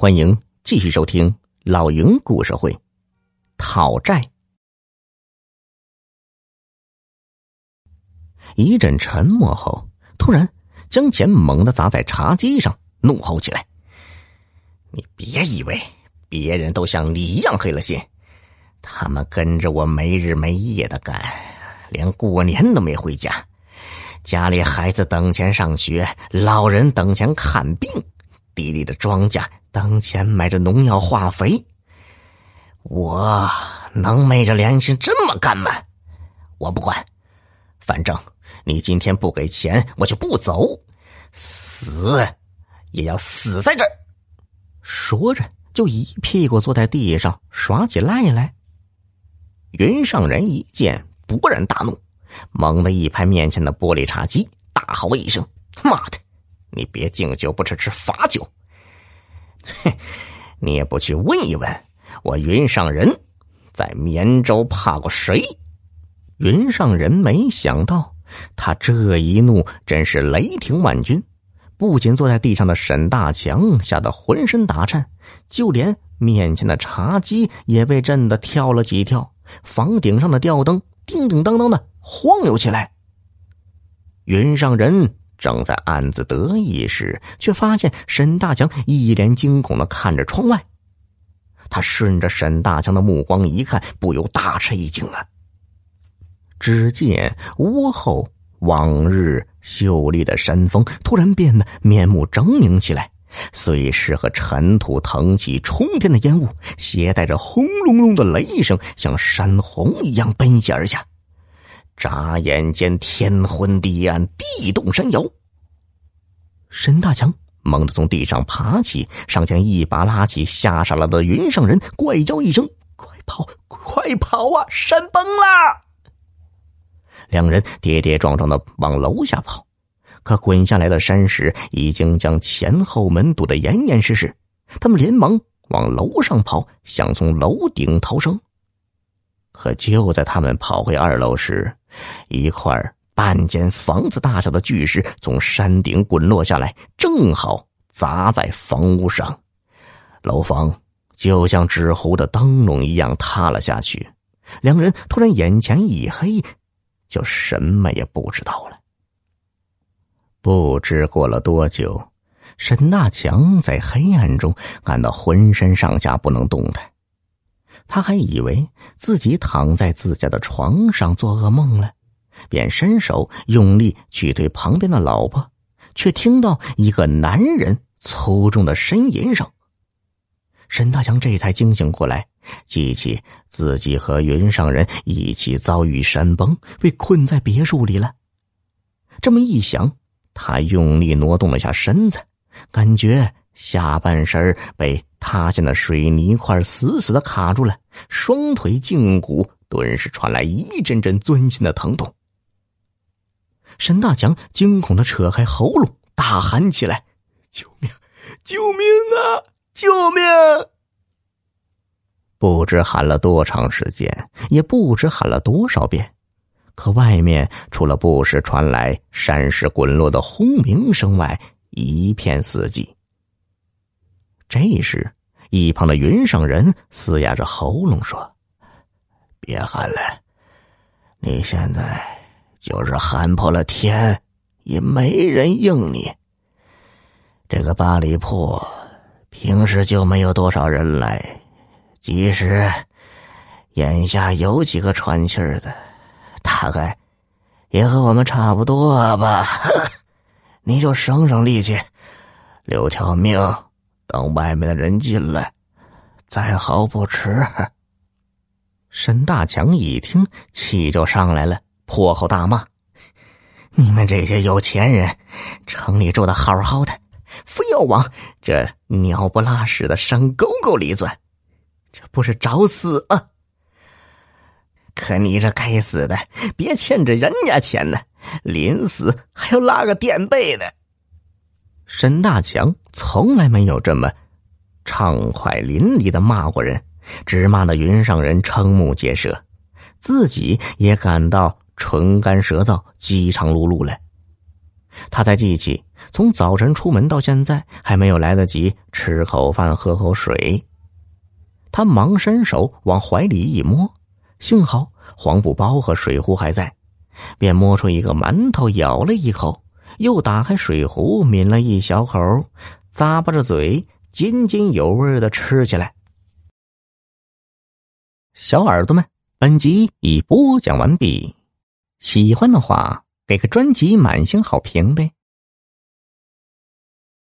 欢迎继续收听老营故事会，讨债。一阵沉默后，突然将钱猛地砸在茶几上，怒吼起来：“你别以为别人都像你一样黑了心，他们跟着我没日没夜的干，连过年都没回家，家里孩子等钱上学，老人等钱看病，地里的庄稼。”当前买着农药化肥，我能昧着良心这么干吗？我不管，反正你今天不给钱，我就不走，死也要死在这儿。说着，就一屁股坐在地上耍起赖来。云上人一见，勃然大怒，猛地一拍面前的玻璃茶几，大吼一声：“妈的，你别敬酒不吃吃罚酒！”嘿，你也不去问一问，我云上人在绵州怕过谁？云上人没想到，他这一怒真是雷霆万钧，不仅坐在地上的沈大强吓得浑身打颤，就连面前的茶几也被震得跳了几跳，房顶上的吊灯叮叮当当的晃悠起来。云上人。正在暗自得意时，却发现沈大强一脸惊恐的看着窗外。他顺着沈大强的目光一看，不由大吃一惊啊！只见屋后往日秀丽的山峰突然变得面目狰狞起来，碎石和尘土腾起冲天的烟雾，携带着轰隆隆的雷声，像山洪一样奔袭而下。眨眼间，天昏地暗，地动山摇。沈大强猛地从地上爬起，上前一把拉起吓傻了的云上人，怪叫一声：“快跑，快跑啊！山崩了！”两人跌跌撞撞的往楼下跑，可滚下来的山石已经将前后门堵得严严实实。他们连忙往楼上跑，想从楼顶逃生。可就在他们跑回二楼时，一块半间房子大小的巨石从山顶滚落下来，正好砸在房屋上，楼房就像纸糊的灯笼一样塌了下去。两人突然眼前一黑，就什么也不知道了。不知过了多久，沈大强在黑暗中感到浑身上下不能动弹。他还以为自己躺在自家的床上做噩梦了，便伸手用力去推旁边的老婆，却听到一个男人粗重的呻吟声。沈大强这才惊醒过来，记起自己和云上人一起遭遇山崩，被困在别墅里了。这么一想，他用力挪动了下身子，感觉下半身被。塌陷的水泥块死死的卡住了，双腿胫骨顿时传来一阵阵钻心的疼痛。沈大强惊恐的扯开喉咙，大喊起来：“救命！救命啊！救命！”不知喊了多长时间，也不知喊了多少遍，可外面除了不时传来山石滚落的轰鸣声外，一片死寂。这时，一旁的云上人嘶哑着喉咙说：“别喊了，你现在就是喊破了天，也没人应你。这个八里铺平时就没有多少人来，即使眼下有几个喘气儿的，大概也和我们差不多吧。你就省省力气，留条命。”等外面的人进来，再好不迟。沈大强一听，气就上来了，破口大骂：“你们这些有钱人，城里住的好好的，非要往这鸟不拉屎的山沟沟里钻，这不是找死吗？可你这该死的，别欠着人家钱呢，临死还要拉个垫背的。”沈大强从来没有这么畅快淋漓的骂过人，只骂那云上人瞠目结舌，自己也感到唇干舌燥、饥肠辘辘了。他才记起从早晨出门到现在，还没有来得及吃口饭、喝口水。他忙伸手往怀里一摸，幸好黄布包和水壶还在，便摸出一个馒头，咬了一口，又打开水壶抿了一小口，咂巴着嘴，津津有味的吃起来。小耳朵们，本集已播讲完毕，喜欢的话给个专辑满星好评呗。